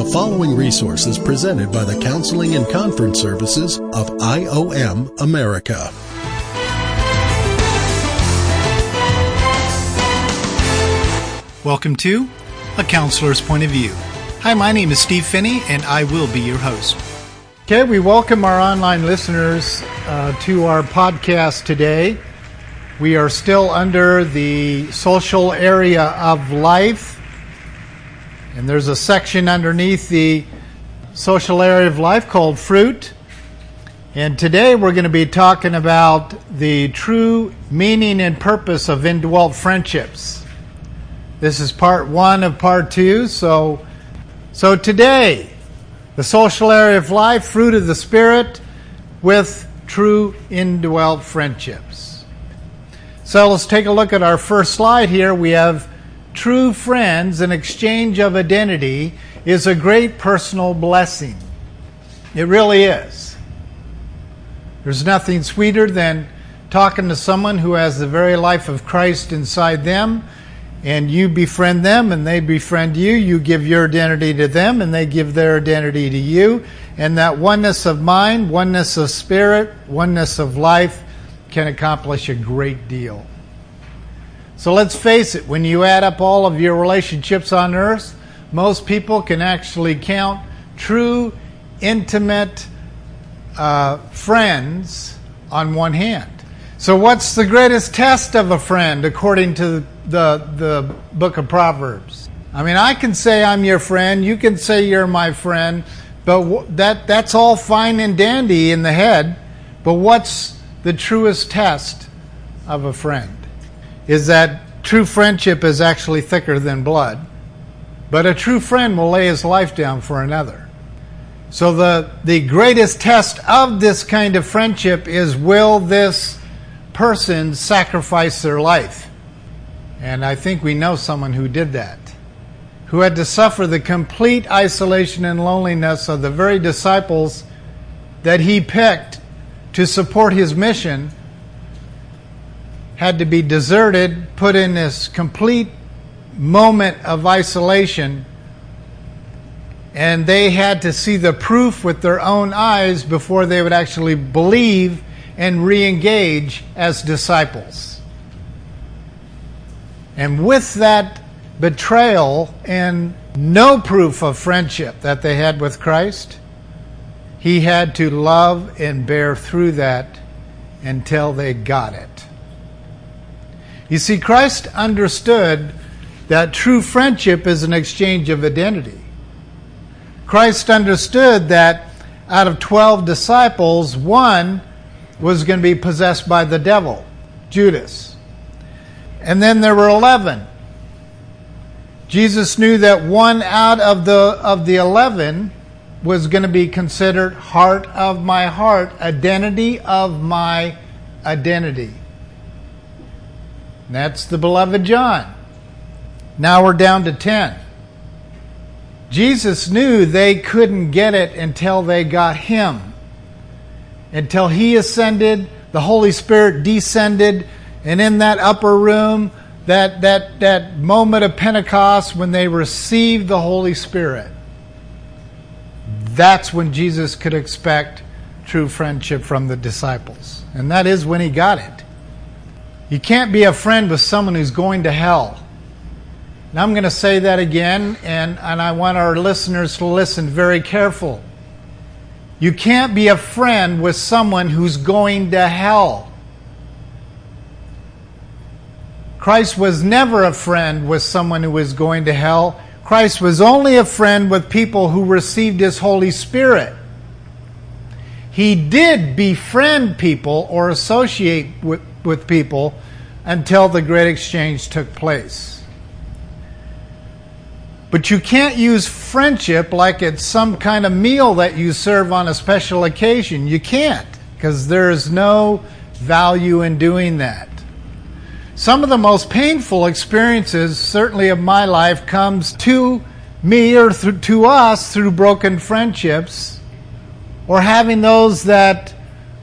The following resource is presented by the Counseling and Conference Services of IOM America. Welcome to A Counselor's Point of View. Hi, my name is Steve Phinney, and I will be your host. Okay, we welcome our online listeners uh, to our podcast today. We are still under the social area of life, and there's a section underneath the social area of life called fruit. And today we're going to be talking about the true meaning and purpose of indwelt friendships. This is part one of part two. So, so today, the social area of life, fruit of the Spirit, with true indwelt friendships. So let's take a look at our first slide here. We have true friends, an exchange of identity is a great personal blessing. It really is. There's nothing sweeter than talking to someone who has the very life of Christ inside them, and you befriend them and they befriend you. You give your identity to them and they give their identity to you. And that oneness of mind, oneness of spirit, oneness of life can accomplish a great deal. So let's face it, when you add up all of your relationships on earth, most people can actually count true, intimate uh, friends on one hand. So, what's the greatest test of a friend according to the, the book of Proverbs? I mean, I can say I'm your friend, you can say you're my friend, but that, that's all fine and dandy in the head. But what's the truest test of a friend is that true friendship is actually thicker than blood, but a true friend will lay his life down for another. So, the, the greatest test of this kind of friendship is will this person sacrifice their life? And I think we know someone who did that, who had to suffer the complete isolation and loneliness of the very disciples that he picked to support his mission had to be deserted, put in this complete moment of isolation, and they had to see the proof with their own eyes before they would actually believe and re engage as disciples. And with that betrayal and no proof of friendship that they had with Christ, he had to love and bear through that until they got it. You see, Christ understood that true friendship is an exchange of identity. Christ understood that out of 12 disciples, one was going to be possessed by the devil, Judas. And then there were 11. Jesus knew that one out of the, of the 11 was going to be considered heart of my heart, identity of my identity. That's the beloved John. Now we're down to 10. Jesus knew they couldn't get it until they got him. Until he ascended, the Holy Spirit descended, and in that upper room, that, that, that moment of Pentecost when they received the Holy Spirit that's when Jesus could expect true friendship from the disciples. And that is when he got it. You can't be a friend with someone who's going to hell. Now I'm going to say that again, and, and I want our listeners to listen very careful. You can't be a friend with someone who's going to hell. Christ was never a friend with someone who was going to hell. Christ was only a friend with people who received his Holy Spirit. He did befriend people or associate with, with people until the great exchange took place. But you can't use friendship like it's some kind of meal that you serve on a special occasion. You can't, because there is no value in doing that. Some of the most painful experiences, certainly of my life, comes to me or to us through broken friendships or having those that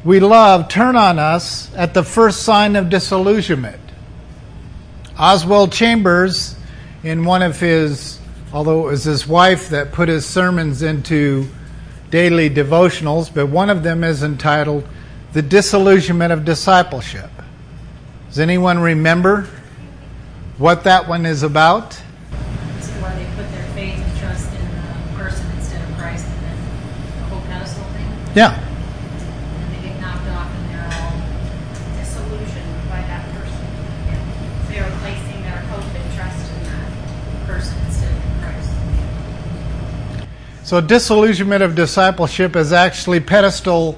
we love turn on us at the first sign of disillusionment. Oswald Chambers, in one of his although it was his wife that put his sermons into daily devotionals, but one of them is entitled The Disillusionment of Discipleship. Does anyone remember what that one is about? It's they put their faith and trust in the person instead of Christ and then the whole pedestal thing. Yeah. So, disillusionment of discipleship is actually pedestal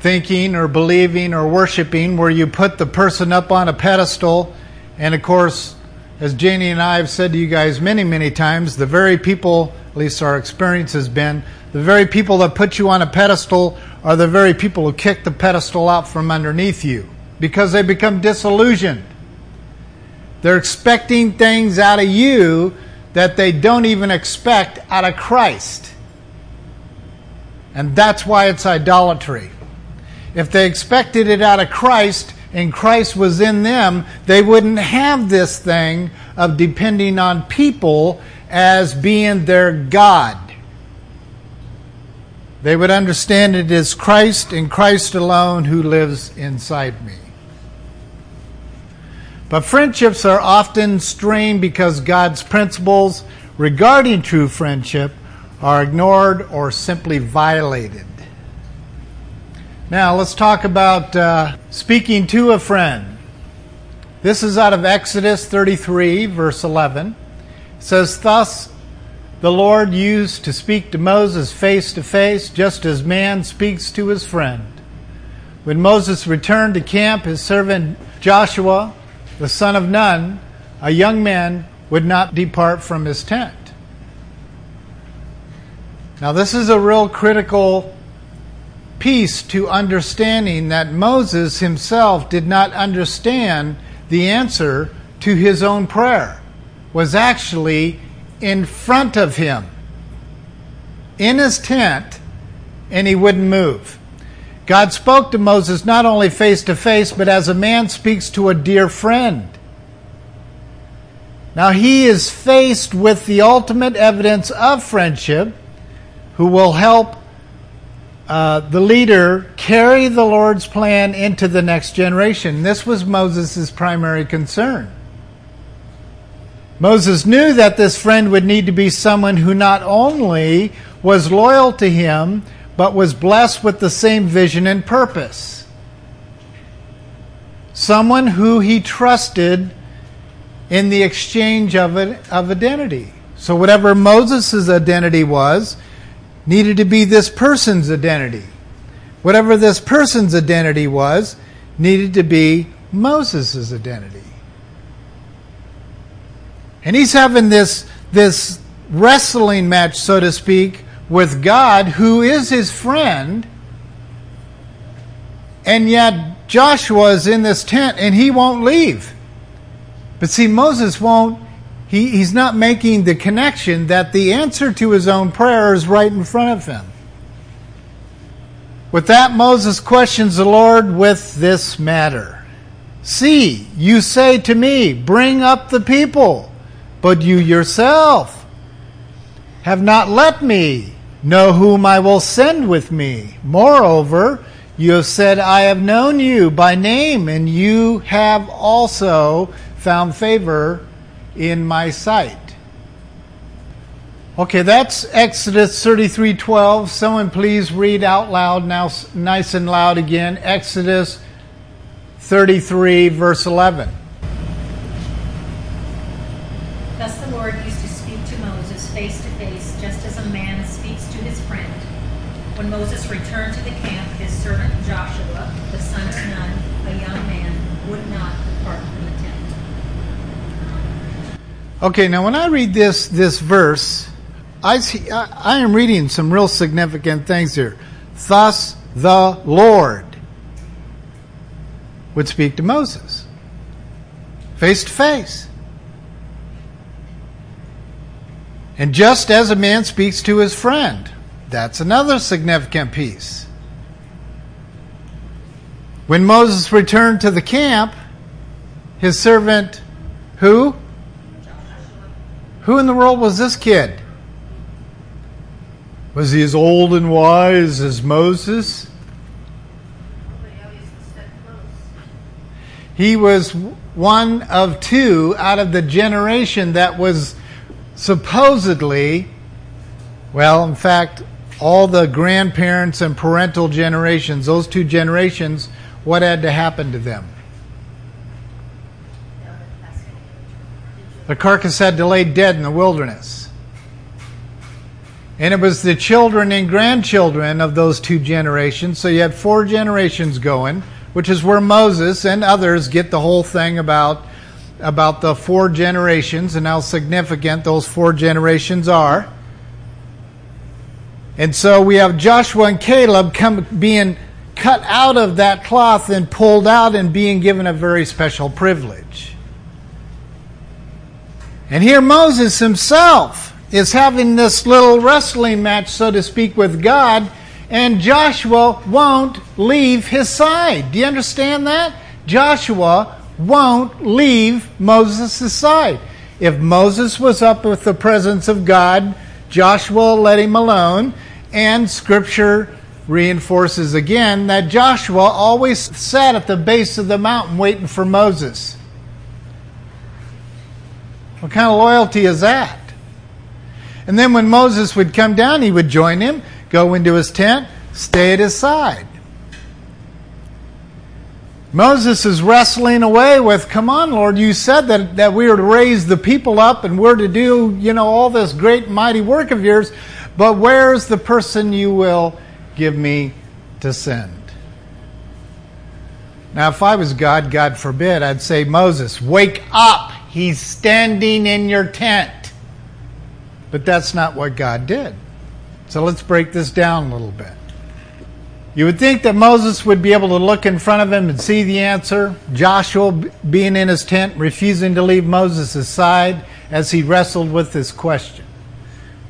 thinking or believing or worshiping, where you put the person up on a pedestal. And of course, as Janie and I have said to you guys many, many times, the very people, at least our experience has been, the very people that put you on a pedestal are the very people who kick the pedestal out from underneath you because they become disillusioned. They're expecting things out of you that they don't even expect out of Christ. And that's why it's idolatry. If they expected it out of Christ and Christ was in them, they wouldn't have this thing of depending on people as being their God. They would understand it is Christ and Christ alone who lives inside me. But friendships are often strained because God's principles regarding true friendship are ignored or simply violated. Now, let's talk about uh, speaking to a friend. This is out of Exodus 33, verse 11. It says, Thus the Lord used to speak to Moses face to face, just as man speaks to his friend. When Moses returned to camp, his servant Joshua, the son of Nun, a young man, would not depart from his tent. Now, this is a real critical piece to understanding that Moses himself did not understand the answer to his own prayer, was actually in front of him in his tent, and he wouldn't move. God spoke to Moses not only face to face, but as a man speaks to a dear friend. Now he is faced with the ultimate evidence of friendship who will help uh, the leader carry the Lord's plan into the next generation. This was Moses' primary concern. Moses knew that this friend would need to be someone who not only was loyal to him, but was blessed with the same vision and purpose. Someone who he trusted in the exchange of, of identity. So, whatever Moses' identity was, needed to be this person's identity. Whatever this person's identity was, needed to be Moses' identity. And he's having this, this wrestling match, so to speak, with God, who is his friend. And yet Joshua is in this tent and he won't leave. But see, Moses won't, he, he's not making the connection that the answer to his own prayer is right in front of him. With that, Moses questions the Lord with this matter See, you say to me, Bring up the people, but you yourself have not let me know whom I will send with me. Moreover, you have said, I have known you by name, and you have also found favor in my sight. Okay, that's Exodus 33:12. Someone please read out loud now nice and loud again. Exodus 33 verse 11. Thus the Lord used to speak to Moses face to face, just as a man speaks to his friend. When Moses returned to the camp, his servant Joshua, the son of Nun, a young man, would not depart from the tent. Okay, now when I read this this verse, I see I, I am reading some real significant things here. Thus the Lord would speak to Moses face to face. And just as a man speaks to his friend, that's another significant piece. When Moses returned to the camp, his servant, who? Who in the world was this kid? Was he as old and wise as Moses? He was one of two out of the generation that was supposedly, well, in fact, all the grandparents and parental generations, those two generations, what had to happen to them? The carcass had to lay dead in the wilderness. And it was the children and grandchildren of those two generations. So you had four generations going, which is where Moses and others get the whole thing about, about the four generations and how significant those four generations are. And so we have Joshua and Caleb come, being cut out of that cloth and pulled out and being given a very special privilege. And here Moses himself is having this little wrestling match, so to speak, with God, and Joshua won't leave his side. Do you understand that? Joshua won't leave Moses' side. If Moses was up with the presence of God, Joshua let him alone, and Scripture reinforces again that Joshua always sat at the base of the mountain waiting for Moses. What kind of loyalty is that? And then when Moses would come down, he would join him, go into his tent, stay at his side. Moses is wrestling away with, come on, Lord, you said that, that we are to raise the people up and we're to do, you know, all this great mighty work of yours, but where's the person you will give me to send? Now, if I was God, God forbid, I'd say, Moses, wake up. He's standing in your tent. But that's not what God did. So let's break this down a little bit. You would think that Moses would be able to look in front of him and see the answer. Joshua being in his tent, refusing to leave Moses' side as he wrestled with this question.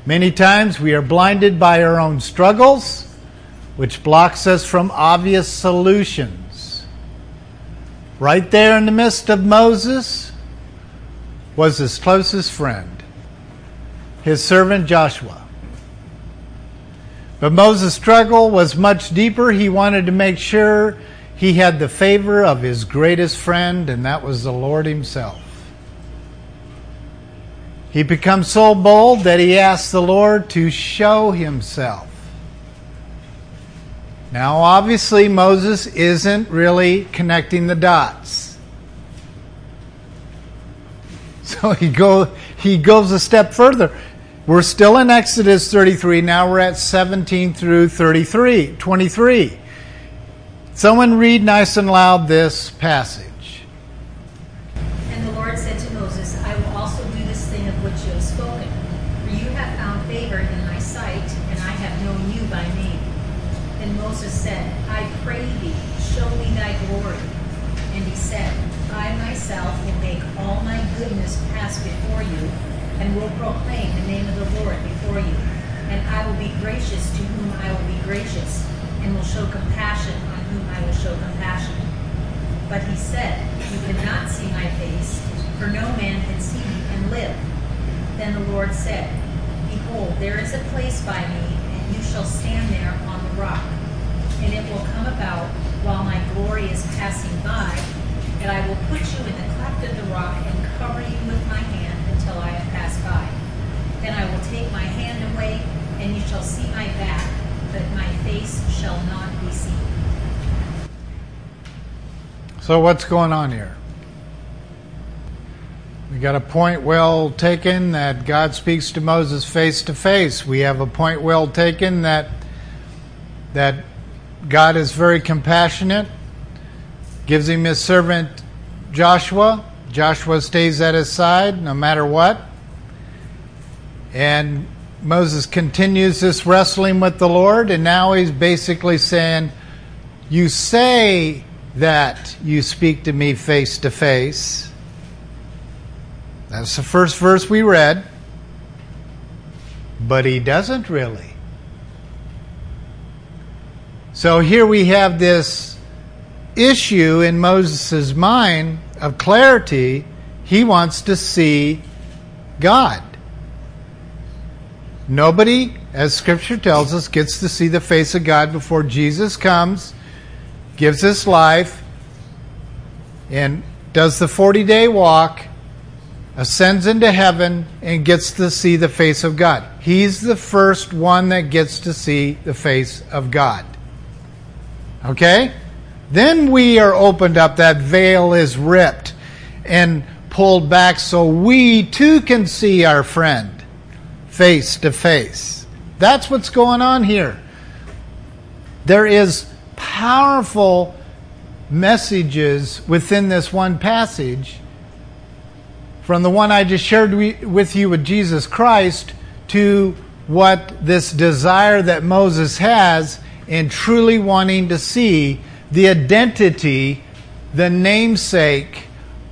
Many times we are blinded by our own struggles, which blocks us from obvious solutions. Right there in the midst of Moses was his closest friend, his servant Joshua. But Moses' struggle was much deeper. He wanted to make sure he had the favor of his greatest friend, and that was the Lord Himself. He becomes so bold that he asks the Lord to show himself. Now, obviously, Moses isn't really connecting the dots. So he, go, he goes a step further. We're still in Exodus 33. Now we're at 17 through 33, 23. Someone read nice and loud this passage. And the Lord said to Moses, I will also do this thing of which you have spoken. For you have found favor in my sight, and I have known you by name. Then Moses said, I pray thee, show me thy glory. And he said, myself will make all my goodness pass before you and will proclaim the name of the Lord before you. And I will be gracious to whom I will be gracious, and will show compassion on whom I will show compassion. But he said, You cannot see my face, for no man can see me and live. Then the Lord said, Behold, there is a place by me, and you shall stand there on the rock. And it will come about, while my glory is passing by, that I will put you in the cleft of the rock and cover you with my hand until I have passed by. Then I will take my hand away, and you shall see my back, but my face shall not be seen. So, what's going on here? We got a point well taken that God speaks to Moses face to face. We have a point well taken that that God is very compassionate, gives him his servant Joshua. Joshua stays at his side no matter what. And Moses continues this wrestling with the Lord, and now he's basically saying, You say that you speak to me face to face. That's the first verse we read. But he doesn't really. So here we have this issue in Moses' mind of clarity. He wants to see God. Nobody, as Scripture tells us, gets to see the face of God before Jesus comes, gives his life, and does the 40 day walk, ascends into heaven, and gets to see the face of God. He's the first one that gets to see the face of God. Okay? Then we are opened up, that veil is ripped and pulled back so we too can see our friend face to face. That's what's going on here. There is powerful messages within this one passage from the one I just shared with you with Jesus Christ to what this desire that Moses has in truly wanting to see the identity, the namesake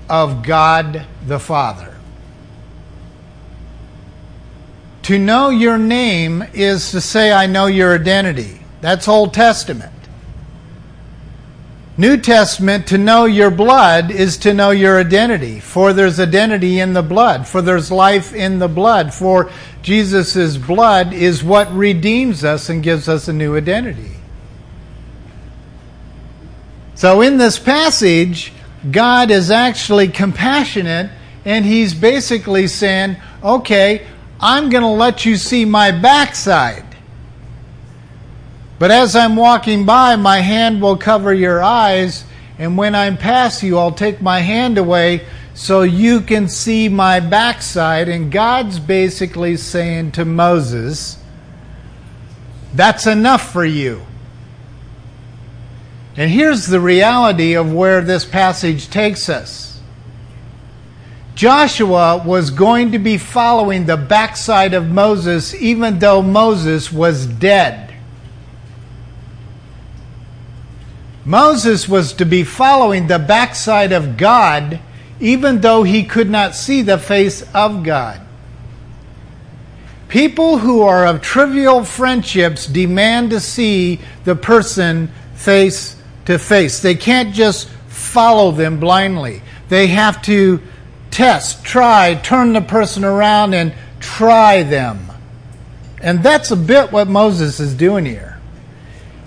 of God the Father. To know your name is to say, I know your identity. That's Old Testament. New Testament, to know your blood is to know your identity. For there's identity in the blood. For there's life in the blood. For Jesus' blood is what redeems us and gives us a new identity. So in this passage, God is actually compassionate and he's basically saying, okay, I'm going to let you see my backside. But as I'm walking by, my hand will cover your eyes, and when I'm past you, I'll take my hand away so you can see my backside. And God's basically saying to Moses, That's enough for you. And here's the reality of where this passage takes us. Joshua was going to be following the backside of Moses even though Moses was dead. Moses was to be following the backside of God even though he could not see the face of God. People who are of trivial friendships demand to see the person face to face. They can't just follow them blindly. They have to test, try, turn the person around and try them. And that's a bit what Moses is doing here.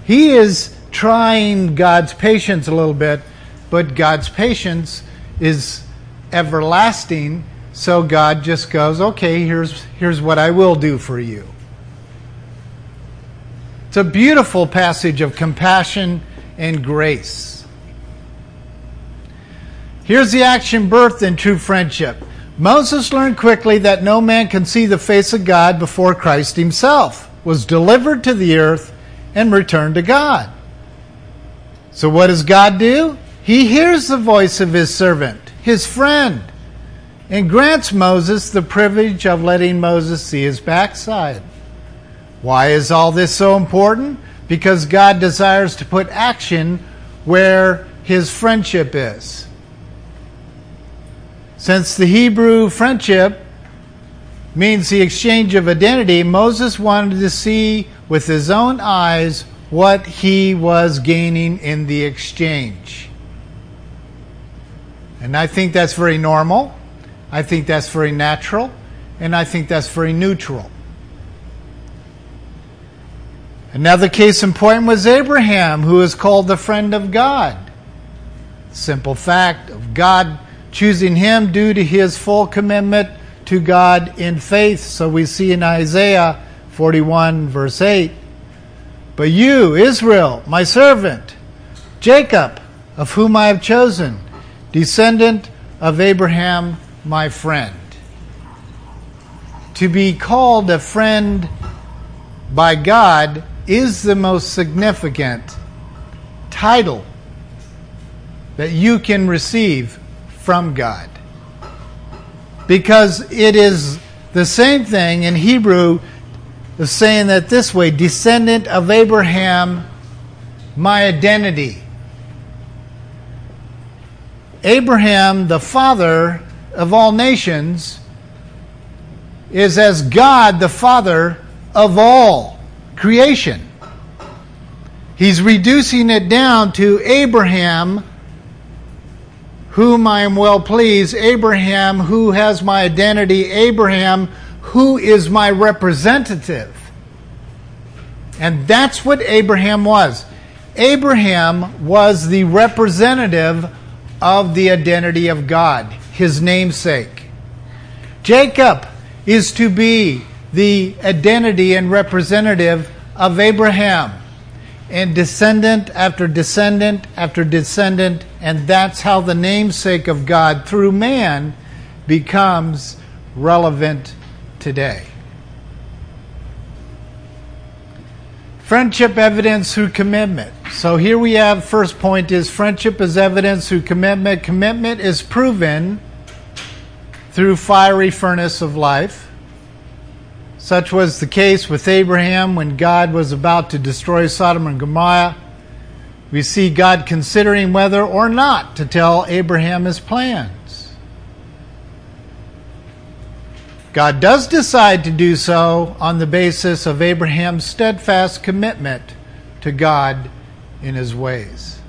He is trying God's patience a little bit, but God's patience is everlasting. So God just goes, okay, here's, here's what I will do for you. It's a beautiful passage of compassion and grace. Here's the action birthed in true friendship. Moses learned quickly that no man can see the face of God before Christ himself was delivered to the earth and returned to God. So, what does God do? He hears the voice of his servant, his friend, and grants Moses the privilege of letting Moses see his backside. Why is all this so important? Because God desires to put action where his friendship is. Since the Hebrew friendship means the exchange of identity, Moses wanted to see with his own eyes what he was gaining in the exchange. And I think that's very normal. I think that's very natural. And I think that's very neutral. Another case in point was Abraham, who is called the friend of God. Simple fact of God choosing him due to his full commitment to God in faith. So we see in Isaiah 41, verse 8. But you, Israel, my servant, Jacob, of whom I have chosen, descendant of Abraham, my friend. To be called a friend by God is the most significant title that you can receive from God. Because it is the same thing in Hebrew, is saying that this way descendant of Abraham, my identity. Abraham, the father of all nations, is as God, the father of all creation. He's reducing it down to Abraham, whom I am well pleased, Abraham, who has my identity, Abraham, who is my representative. And that's what Abraham was. Abraham was the representative of the identity of God, his namesake. Jacob is to be the identity and representative of Abraham. And descendant after descendant after descendant, and that's how the namesake of God through man becomes relevant today. Friendship evidence through commitment. So here we have first point is friendship is evidence through commitment. Commitment is proven through fiery furnace of life. Such was the case with Abraham when God was about to destroy Sodom and Gomorrah. We see God considering whether or not to tell Abraham his plans. God does decide to do so on the basis of Abraham's steadfast commitment to God in his ways.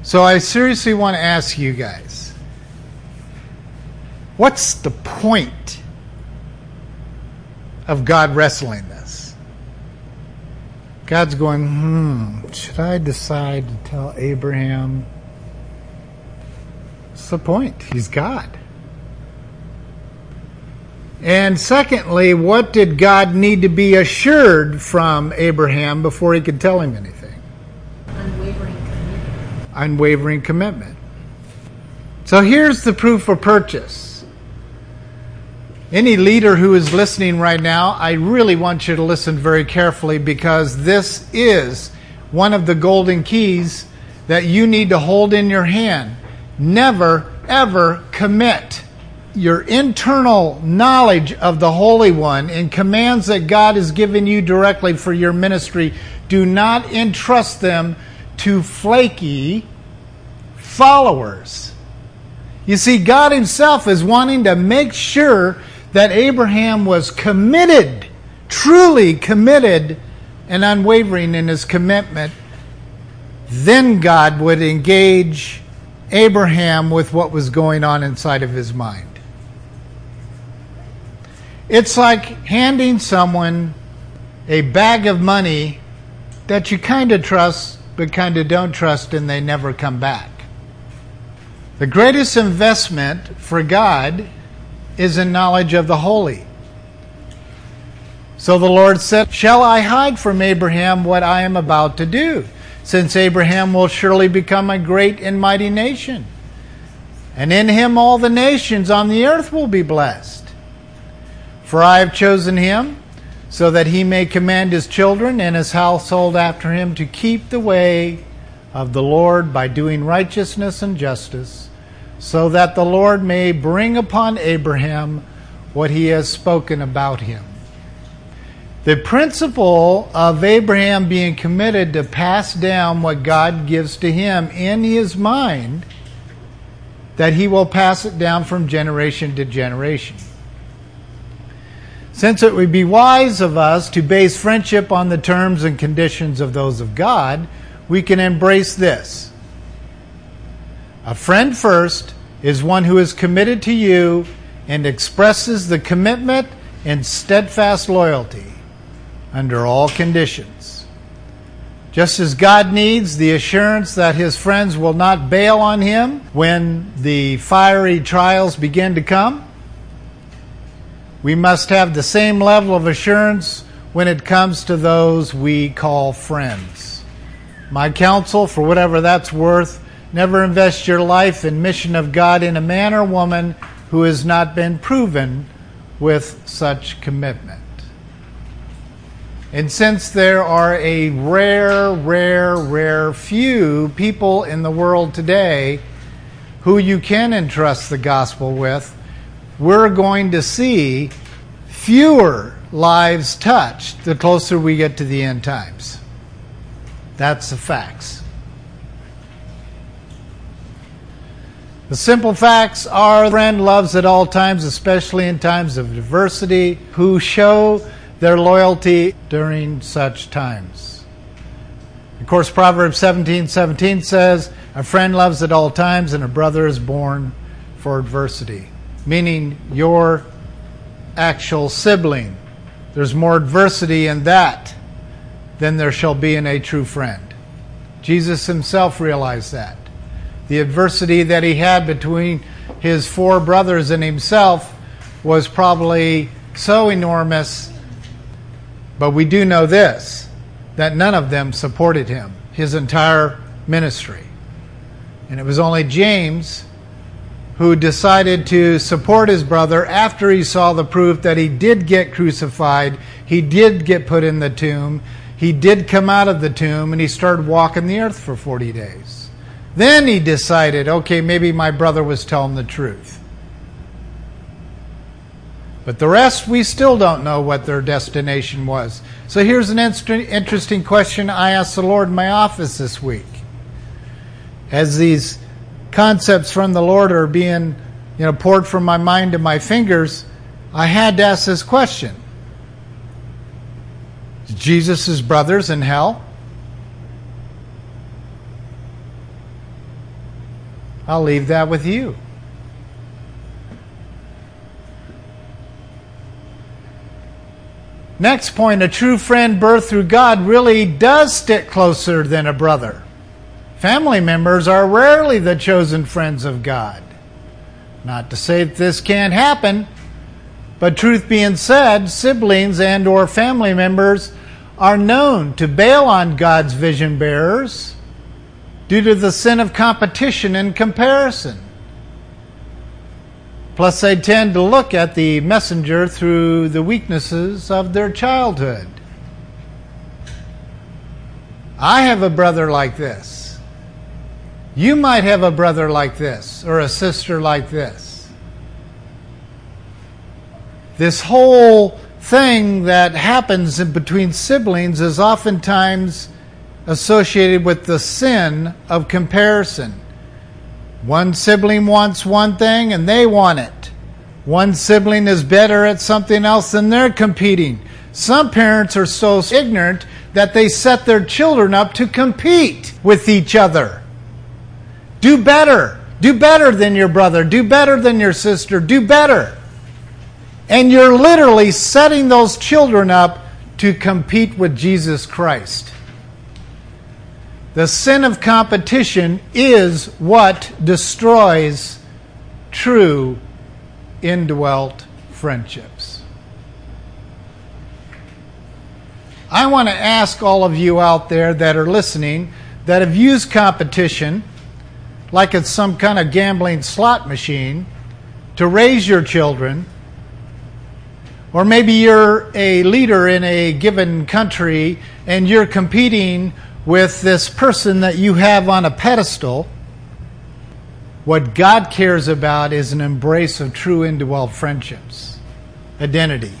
So I seriously want to ask you guys what's the point of God wrestling this? God's going, hmm, should I decide to tell Abraham? What's the point? He's God. And secondly, what did God need to be assured from Abraham before he could tell him anything? Unwavering commitment. Unwavering commitment. So here's the proof of purchase. Any leader who is listening right now, I really want you to listen very carefully because this is one of the golden keys that you need to hold in your hand. Never, ever commit your internal knowledge of the Holy One and commands that God has given you directly for your ministry, do not entrust them to flaky followers. You see, God Himself is wanting to make sure that Abraham was committed, truly committed, and unwavering in his commitment. Then God would engage Abraham with what was going on inside of his mind. It's like handing someone a bag of money that you kind of trust but kind of don't trust and they never come back. The greatest investment for God is in knowledge of the holy. So the Lord said, Shall I hide from Abraham what I am about to do? Since Abraham will surely become a great and mighty nation. And in him all the nations on the earth will be blessed. For I have chosen him, so that he may command his children and his household after him to keep the way of the Lord by doing righteousness and justice, so that the Lord may bring upon Abraham what he has spoken about him. The principle of Abraham being committed to pass down what God gives to him in his mind, that he will pass it down from generation to generation. Since it would be wise of us to base friendship on the terms and conditions of those of God, we can embrace this. A friend first is one who is committed to you and expresses the commitment and steadfast loyalty under all conditions. Just as God needs the assurance that his friends will not bail on him when the fiery trials begin to come, we must have the same level of assurance when it comes to those we call friends. My counsel, for whatever that's worth, never invest your life and mission of God in a man or woman who has not been proven with such commitment. And since there are a rare, rare, rare few people in the world today who you can entrust the gospel with, we're going to see fewer lives touched the closer we get to the end times. That's the facts. The simple facts are friend loves at all times, especially in times of adversity, who show their loyalty during such times. Of course, Proverbs 17 17 says, A friend loves at all times, and a brother is born for adversity meaning your actual sibling. There's more adversity in that than there shall be in a true friend. Jesus himself realized that. The adversity that he had between his four brothers and himself was probably so enormous. But we do know this that none of them supported him his entire ministry. And it was only James who decided to support his brother after he saw the proof that he did get crucified, he did get put in the tomb, he did come out of the tomb, and he started walking the earth for 40 days. Then he decided, okay, maybe my brother was telling the truth. But the rest, we still don't know what their destination was. So here's an interesting question I asked the Lord in my office this week. As these concepts from the Lord are being, you know, poured from my mind to my fingers, I had to ask this question. Is Jesus' brothers in hell? I'll leave that with you. Next point a true friend birthed through God really does stick closer than a brother. Family members are rarely the chosen friends of God. Not to say that this can't happen, but truth being said, siblings and or family members are known to bail on God's vision bearers due to the sin of competition and comparison. Plus, they tend to look at the messenger through the weaknesses of their childhood. I have a brother like this. You might have a brother like this or a sister like this. This whole thing that happens in between siblings is oftentimes associated with the sin of comparison. One sibling wants one thing and they want it. One sibling is better at something else and they're competing. Some parents are so ignorant that they set their children up to compete with each other. Do better. Do better than your brother. Do better than your sister. Do better. And you're literally setting those children up to compete with Jesus Christ. The sin of competition is what destroys true indwelt friendships. I want to ask all of you out there that are listening that have used competition like it's some kind of gambling slot machine to raise your children. Or maybe you're a leader in a given country and you're competing with this person that you have on a pedestal. What God cares about is an embrace of true indwelt friendships, identity.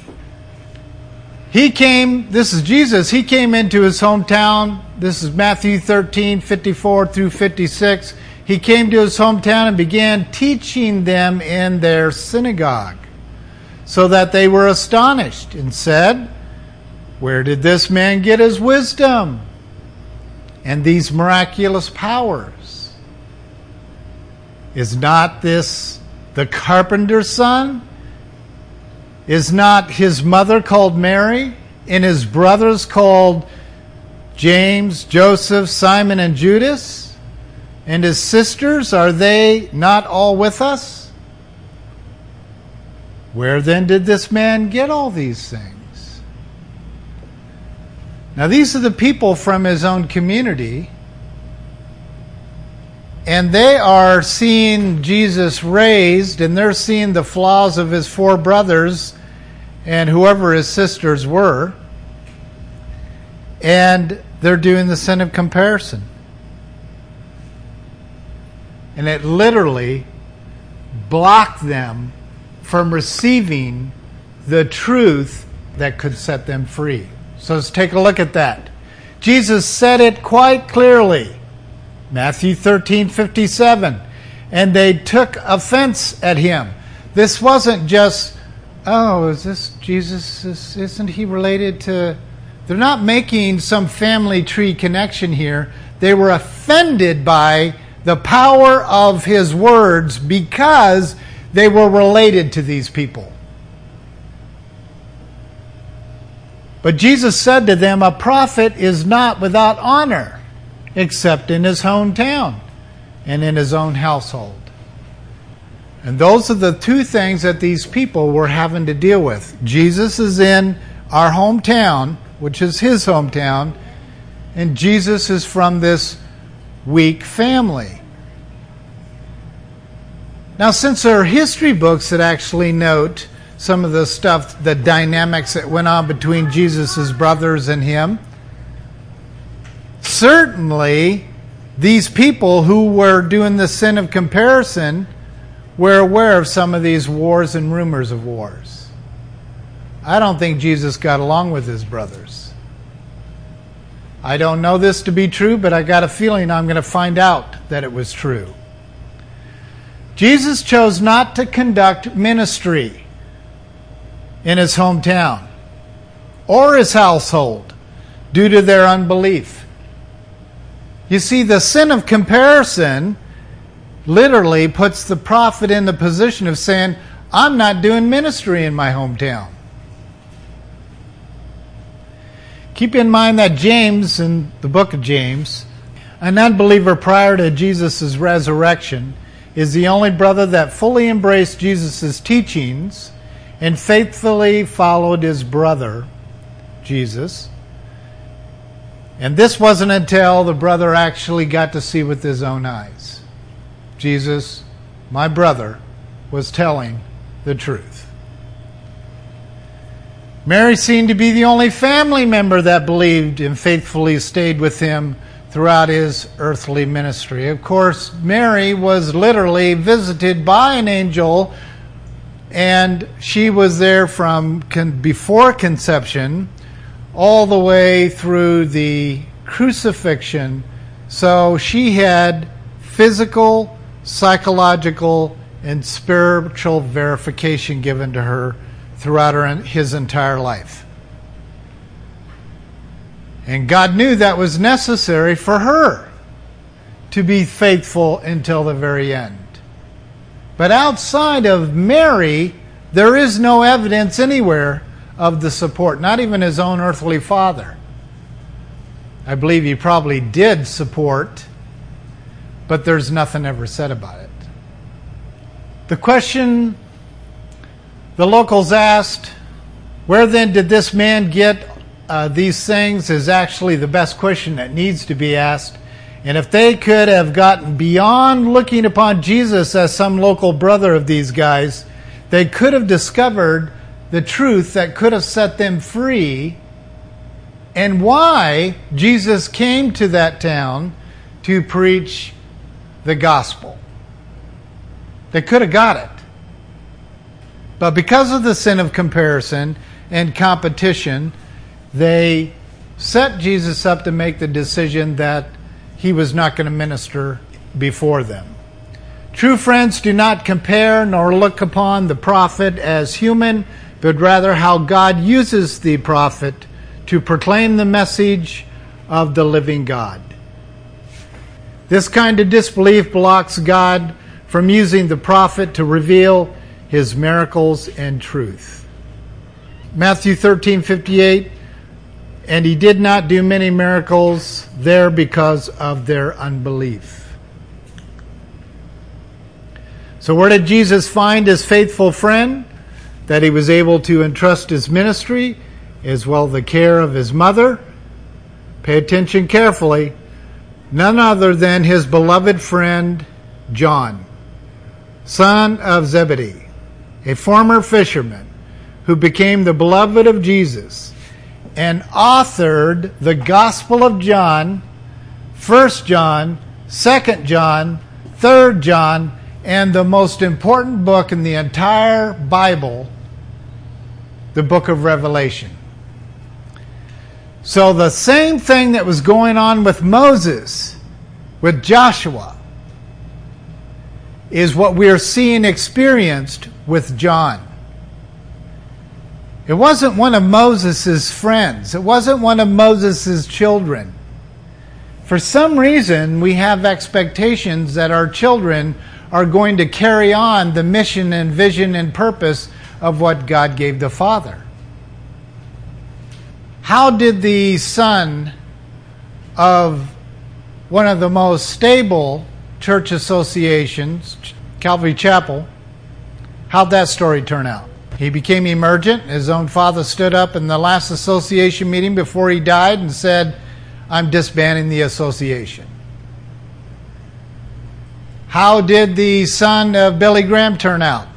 He came, this is Jesus, he came into his hometown. This is Matthew 13, 54 through 56 he came to his hometown and began teaching them in their synagogue, so that they were astonished and said, Where did this man get his wisdom and these miraculous powers? Is not this the carpenter's son? Is not his mother called Mary and his brothers called James, Joseph, Simon, and Judas? And his sisters, are they not all with us? Where then did this man get all these things? Now, these are the people from his own community, and they are seeing Jesus raised, and they're seeing the flaws of his four brothers and whoever his sisters were, and they're doing the sin of comparison. And it literally blocked them from receiving the truth that could set them free. So let's take a look at that. Jesus said it quite clearly. Matthew 13 57. And they took offense at him. This wasn't just, oh, is this Jesus? Is, isn't he related to. They're not making some family tree connection here. They were offended by the power of his words because they were related to these people. But Jesus said to them, A prophet is not without honor except in his hometown and in his own household. And those are the two things that these people were having to deal with. Jesus is in our hometown, which is his hometown, and Jesus is from this weak family. Now, since there are history books that actually note some of the stuff, the dynamics that went on between Jesus' brothers and him, certainly these people who were doing the sin of comparison were aware of some of these wars and rumors of wars. I don't think Jesus got along with his brothers. I don't know this to be true, but I got a feeling I'm going to find out that it was true. Jesus chose not to conduct ministry in his hometown or his household due to their unbelief. You see, the sin of comparison literally puts the prophet in the position of saying, I'm not doing ministry in my hometown. Keep in mind that James, in the book of James, an unbeliever prior to Jesus' resurrection, is the only brother that fully embraced Jesus' teachings and faithfully followed his brother, Jesus. And this wasn't until the brother actually got to see with his own eyes. Jesus, my brother, was telling the truth. Mary seemed to be the only family member that believed and faithfully stayed with him throughout his earthly ministry. Of course, Mary was literally visited by an angel, and she was there from con- before conception all the way through the crucifixion. So she had physical, psychological, and spiritual verification given to her throughout her, his entire life. And God knew that was necessary for her to be faithful until the very end. But outside of Mary, there is no evidence anywhere of the support, not even his own earthly father. I believe he probably did support, but there's nothing ever said about it. The question the locals asked, where then did this man get uh, these things is actually the best question that needs to be asked. And if they could have gotten beyond looking upon Jesus as some local brother of these guys, they could have discovered the truth that could have set them free and why Jesus came to that town to preach the gospel. They could have got it. But because of the sin of comparison and competition, they set Jesus up to make the decision that he was not going to minister before them. True friends do not compare nor look upon the prophet as human, but rather how God uses the prophet to proclaim the message of the living God. This kind of disbelief blocks God from using the prophet to reveal his miracles and truth. Matthew 13 58 and he did not do many miracles there because of their unbelief. So, where did Jesus find his faithful friend? That he was able to entrust his ministry as well the care of his mother. Pay attention carefully. None other than his beloved friend John, son of Zebedee, a former fisherman who became the beloved of Jesus and authored the Gospel of John, 1 John, 2 John, 3 John, and the most important book in the entire Bible, the book of Revelation. So, the same thing that was going on with Moses, with Joshua, is what we are seeing experienced with John. It wasn't one of Moses' friends. It wasn't one of Moses' children. For some reason, we have expectations that our children are going to carry on the mission and vision and purpose of what God gave the Father. How did the son of one of the most stable church associations, Calvary Chapel, how'd that story turn out? He became emergent. His own father stood up in the last association meeting before he died and said, I'm disbanding the association. How did the son of Billy Graham turn out?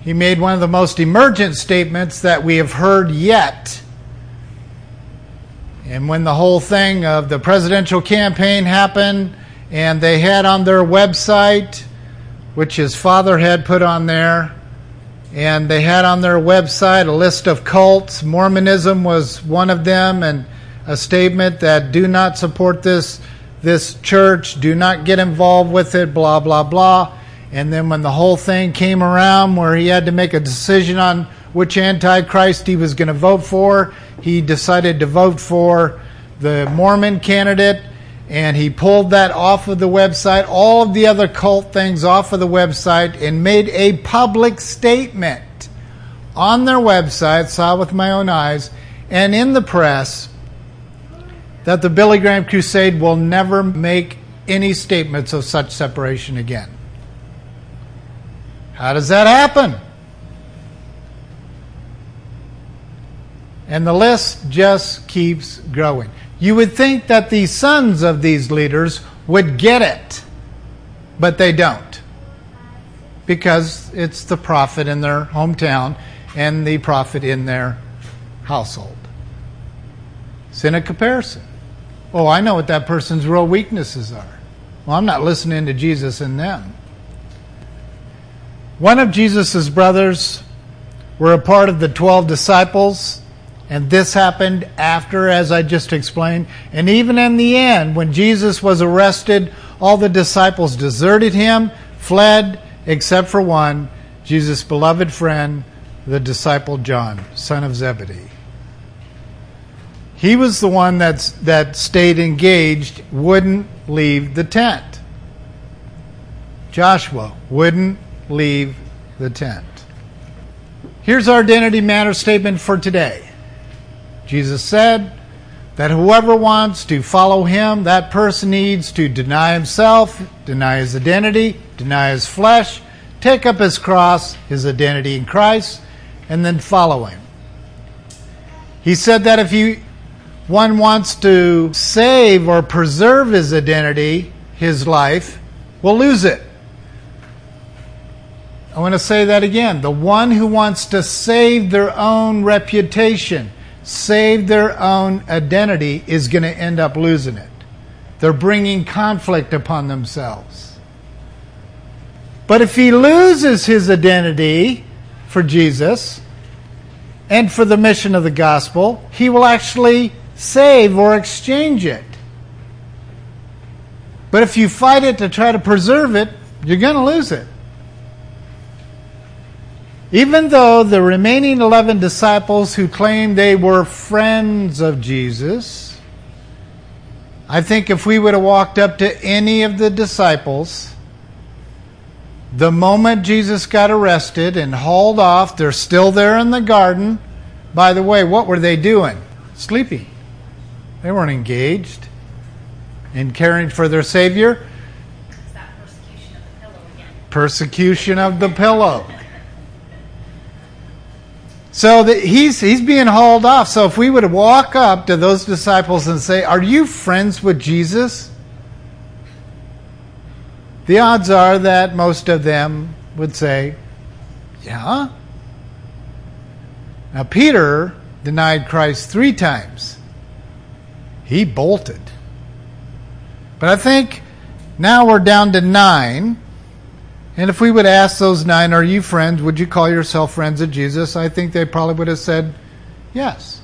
He made one of the most emergent statements that we have heard yet. And when the whole thing of the presidential campaign happened, and they had on their website, which his father had put on there, and they had on their website a list of cults. Mormonism was one of them, and a statement that do not support this this church, do not get involved with it, blah blah blah. And then when the whole thing came around where he had to make a decision on which antichrist he was going to vote for, he decided to vote for the Mormon candidate and he pulled that off of the website, all of the other cult things off of the website, and made a public statement on their website, saw with my own eyes, and in the press that the Billy Graham Crusade will never make any statements of such separation again. How does that happen? And the list just keeps growing. You would think that the sons of these leaders would get it, but they don't. Because it's the prophet in their hometown and the prophet in their household. It's in a comparison. Oh, I know what that person's real weaknesses are. Well, I'm not listening to Jesus in them. One of Jesus' brothers were a part of the 12 disciples and this happened after, as I just explained. And even in the end, when Jesus was arrested, all the disciples deserted him, fled, except for one, Jesus' beloved friend, the disciple John, son of Zebedee. He was the one that's, that stayed engaged, wouldn't leave the tent. Joshua wouldn't leave the tent. Here's our identity matter statement for today. Jesus said that whoever wants to follow him, that person needs to deny himself, deny his identity, deny his flesh, take up his cross, his identity in Christ, and then follow him. He said that if you one wants to save or preserve his identity, his life, will lose it. I want to say that again. The one who wants to save their own reputation, save their own identity is going to end up losing it. They're bringing conflict upon themselves. But if he loses his identity for Jesus and for the mission of the gospel, he will actually save or exchange it. But if you fight it to try to preserve it, you're going to lose it. Even though the remaining 11 disciples who claimed they were friends of Jesus, I think if we would have walked up to any of the disciples, the moment Jesus got arrested and hauled off, they're still there in the garden. By the way, what were they doing? Sleeping. They weren't engaged in caring for their Savior. It's that persecution of the pillow again. Persecution of the pillow of the. So he's he's being hauled off. So if we would walk up to those disciples and say, "Are you friends with Jesus?" The odds are that most of them would say, "Yeah." Now Peter denied Christ 3 times. He bolted. But I think now we're down to 9 and if we would ask those nine, Are you friends? Would you call yourself friends of Jesus? I think they probably would have said yes.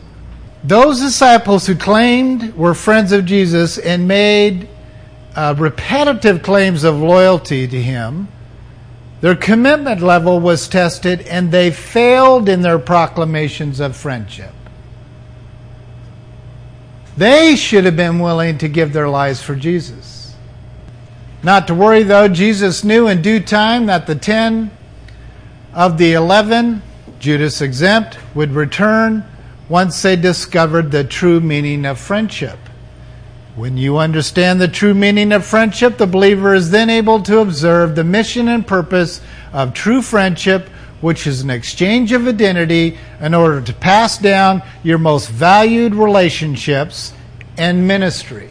Those disciples who claimed were friends of Jesus and made uh, repetitive claims of loyalty to him, their commitment level was tested and they failed in their proclamations of friendship. They should have been willing to give their lives for Jesus. Not to worry, though, Jesus knew in due time that the ten of the eleven, Judas exempt, would return once they discovered the true meaning of friendship. When you understand the true meaning of friendship, the believer is then able to observe the mission and purpose of true friendship, which is an exchange of identity in order to pass down your most valued relationships and ministry.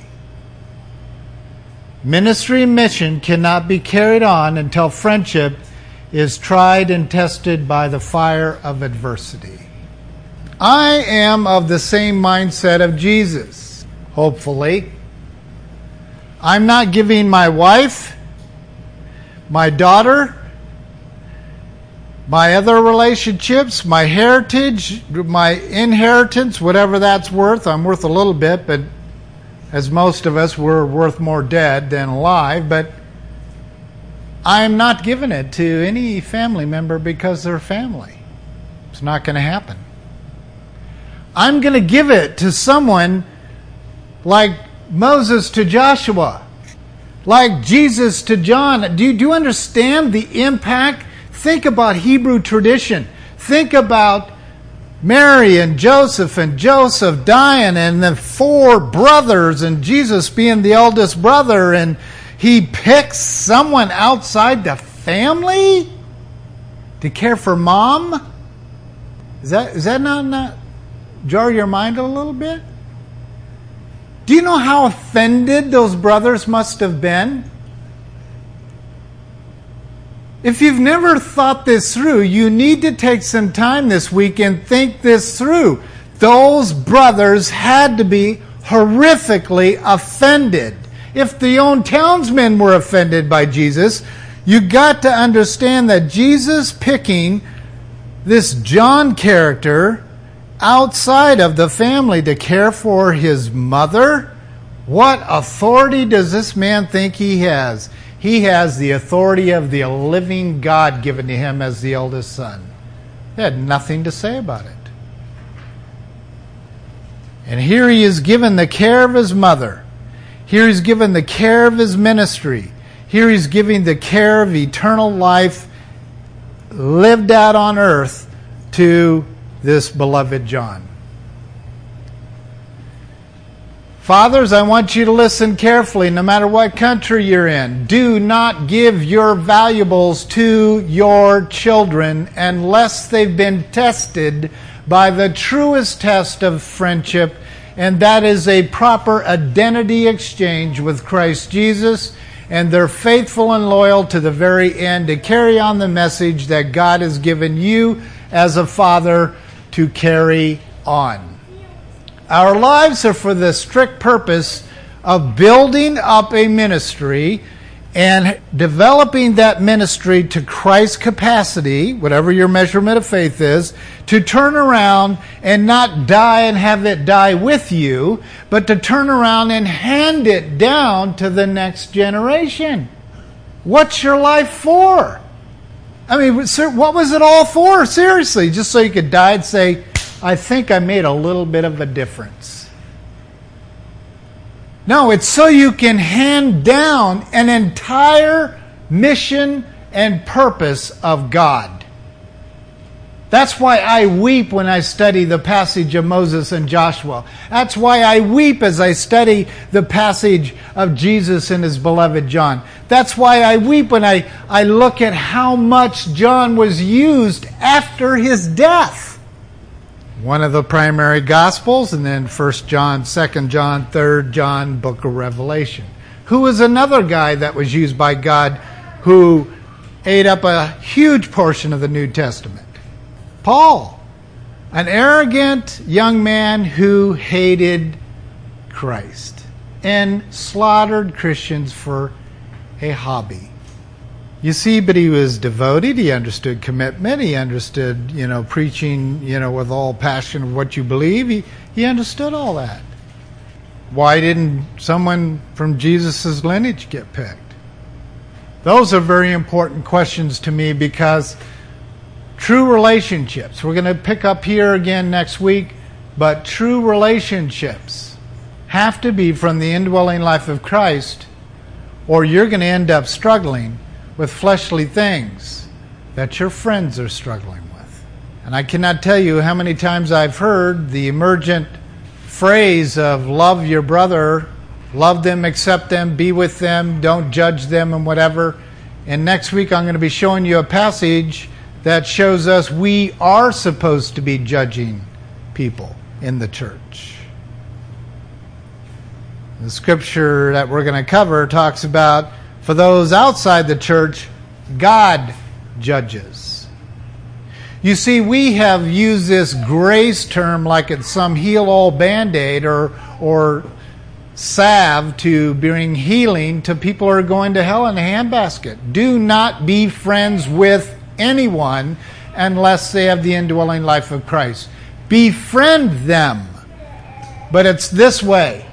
Ministry mission cannot be carried on until friendship is tried and tested by the fire of adversity. I am of the same mindset of Jesus, hopefully. I'm not giving my wife, my daughter, my other relationships, my heritage, my inheritance, whatever that's worth. I'm worth a little bit, but as most of us, we're worth more dead than alive. But I am not giving it to any family member because they're family. It's not going to happen. I'm going to give it to someone like Moses to Joshua, like Jesus to John. Do you, do you understand the impact? Think about Hebrew tradition. Think about Mary and Joseph and Joseph dying and the four brothers and Jesus being the eldest brother and he picks someone outside the family to care for mom? Is that, is that not, not jar your mind a little bit? Do you know how offended those brothers must have been? If you've never thought this through, you need to take some time this week and think this through. Those brothers had to be horrifically offended if the own townsmen were offended by Jesus, you got to understand that Jesus picking this John character outside of the family to care for his mother, what authority does this man think he has? He has the authority of the living God given to him as the eldest son. He had nothing to say about it. And here he is given the care of his mother. Here he's given the care of his ministry. Here he's giving the care of eternal life lived out on earth to this beloved John. Fathers, I want you to listen carefully no matter what country you're in. Do not give your valuables to your children unless they've been tested by the truest test of friendship and that is a proper identity exchange with Christ Jesus, and they're faithful and loyal to the very end to carry on the message that God has given you as a father to carry on. Our lives are for the strict purpose of building up a ministry and developing that ministry to Christ's capacity, whatever your measurement of faith is, to turn around and not die and have it die with you, but to turn around and hand it down to the next generation. What's your life for? I mean, what was it all for? Seriously, just so you could die and say, I think I made a little bit of a difference. No, it's so you can hand down an entire mission and purpose of God. That's why I weep when I study the passage of Moses and Joshua. That's why I weep as I study the passage of Jesus and his beloved John. That's why I weep when I, I look at how much John was used after his death one of the primary gospels and then first john second john third john book of revelation. Who was another guy that was used by god who ate up a huge portion of the new testament? Paul an arrogant young man who hated christ and slaughtered christians for a hobby you see, but he was devoted. He understood commitment. He understood, you know, preaching, you know, with all passion of what you believe. He, he understood all that. Why didn't someone from Jesus' lineage get picked? Those are very important questions to me because true relationships, we're going to pick up here again next week, but true relationships have to be from the indwelling life of Christ, or you're going to end up struggling with fleshly things that your friends are struggling with. And I cannot tell you how many times I've heard the emergent phrase of love your brother, love them, accept them, be with them, don't judge them, and whatever. And next week I'm going to be showing you a passage that shows us we are supposed to be judging people in the church. The scripture that we're going to cover talks about for those outside the church, God judges. You see, we have used this grace term like it's some heal all band aid or, or salve to bring healing to people who are going to hell in a handbasket. Do not be friends with anyone unless they have the indwelling life of Christ. Befriend them. But it's this way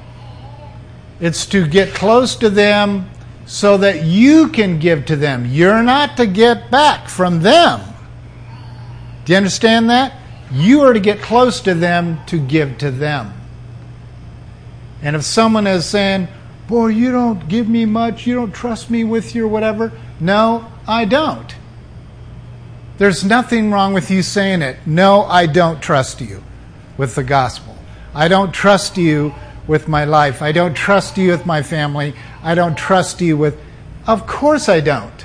it's to get close to them so that you can give to them. You're not to get back from them. Do you understand that? You are to get close to them to give to them. And if someone is saying, Boy, you don't give me much, you don't trust me with your whatever, no, I don't. There's nothing wrong with you saying it. No, I don't trust you with the gospel. I don't trust you with my life. I don't trust you with my family. I don't trust you with. Of course I don't.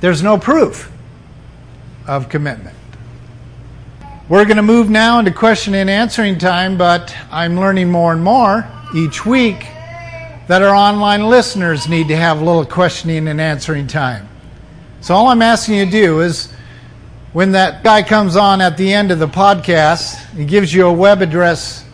There's no proof of commitment. We're going to move now into question and answering time, but I'm learning more and more each week that our online listeners need to have a little questioning and answering time. So all I'm asking you to do is when that guy comes on at the end of the podcast, he gives you a web address.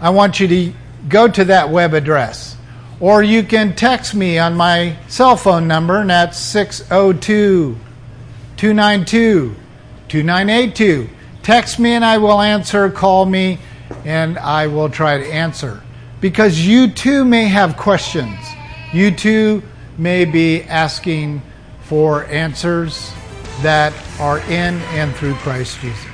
I want you to go to that web address. Or you can text me on my cell phone number, and that's 602 292 2982. Text me and I will answer. Call me and I will try to answer. Because you too may have questions. You too may be asking for answers that are in and through Christ Jesus.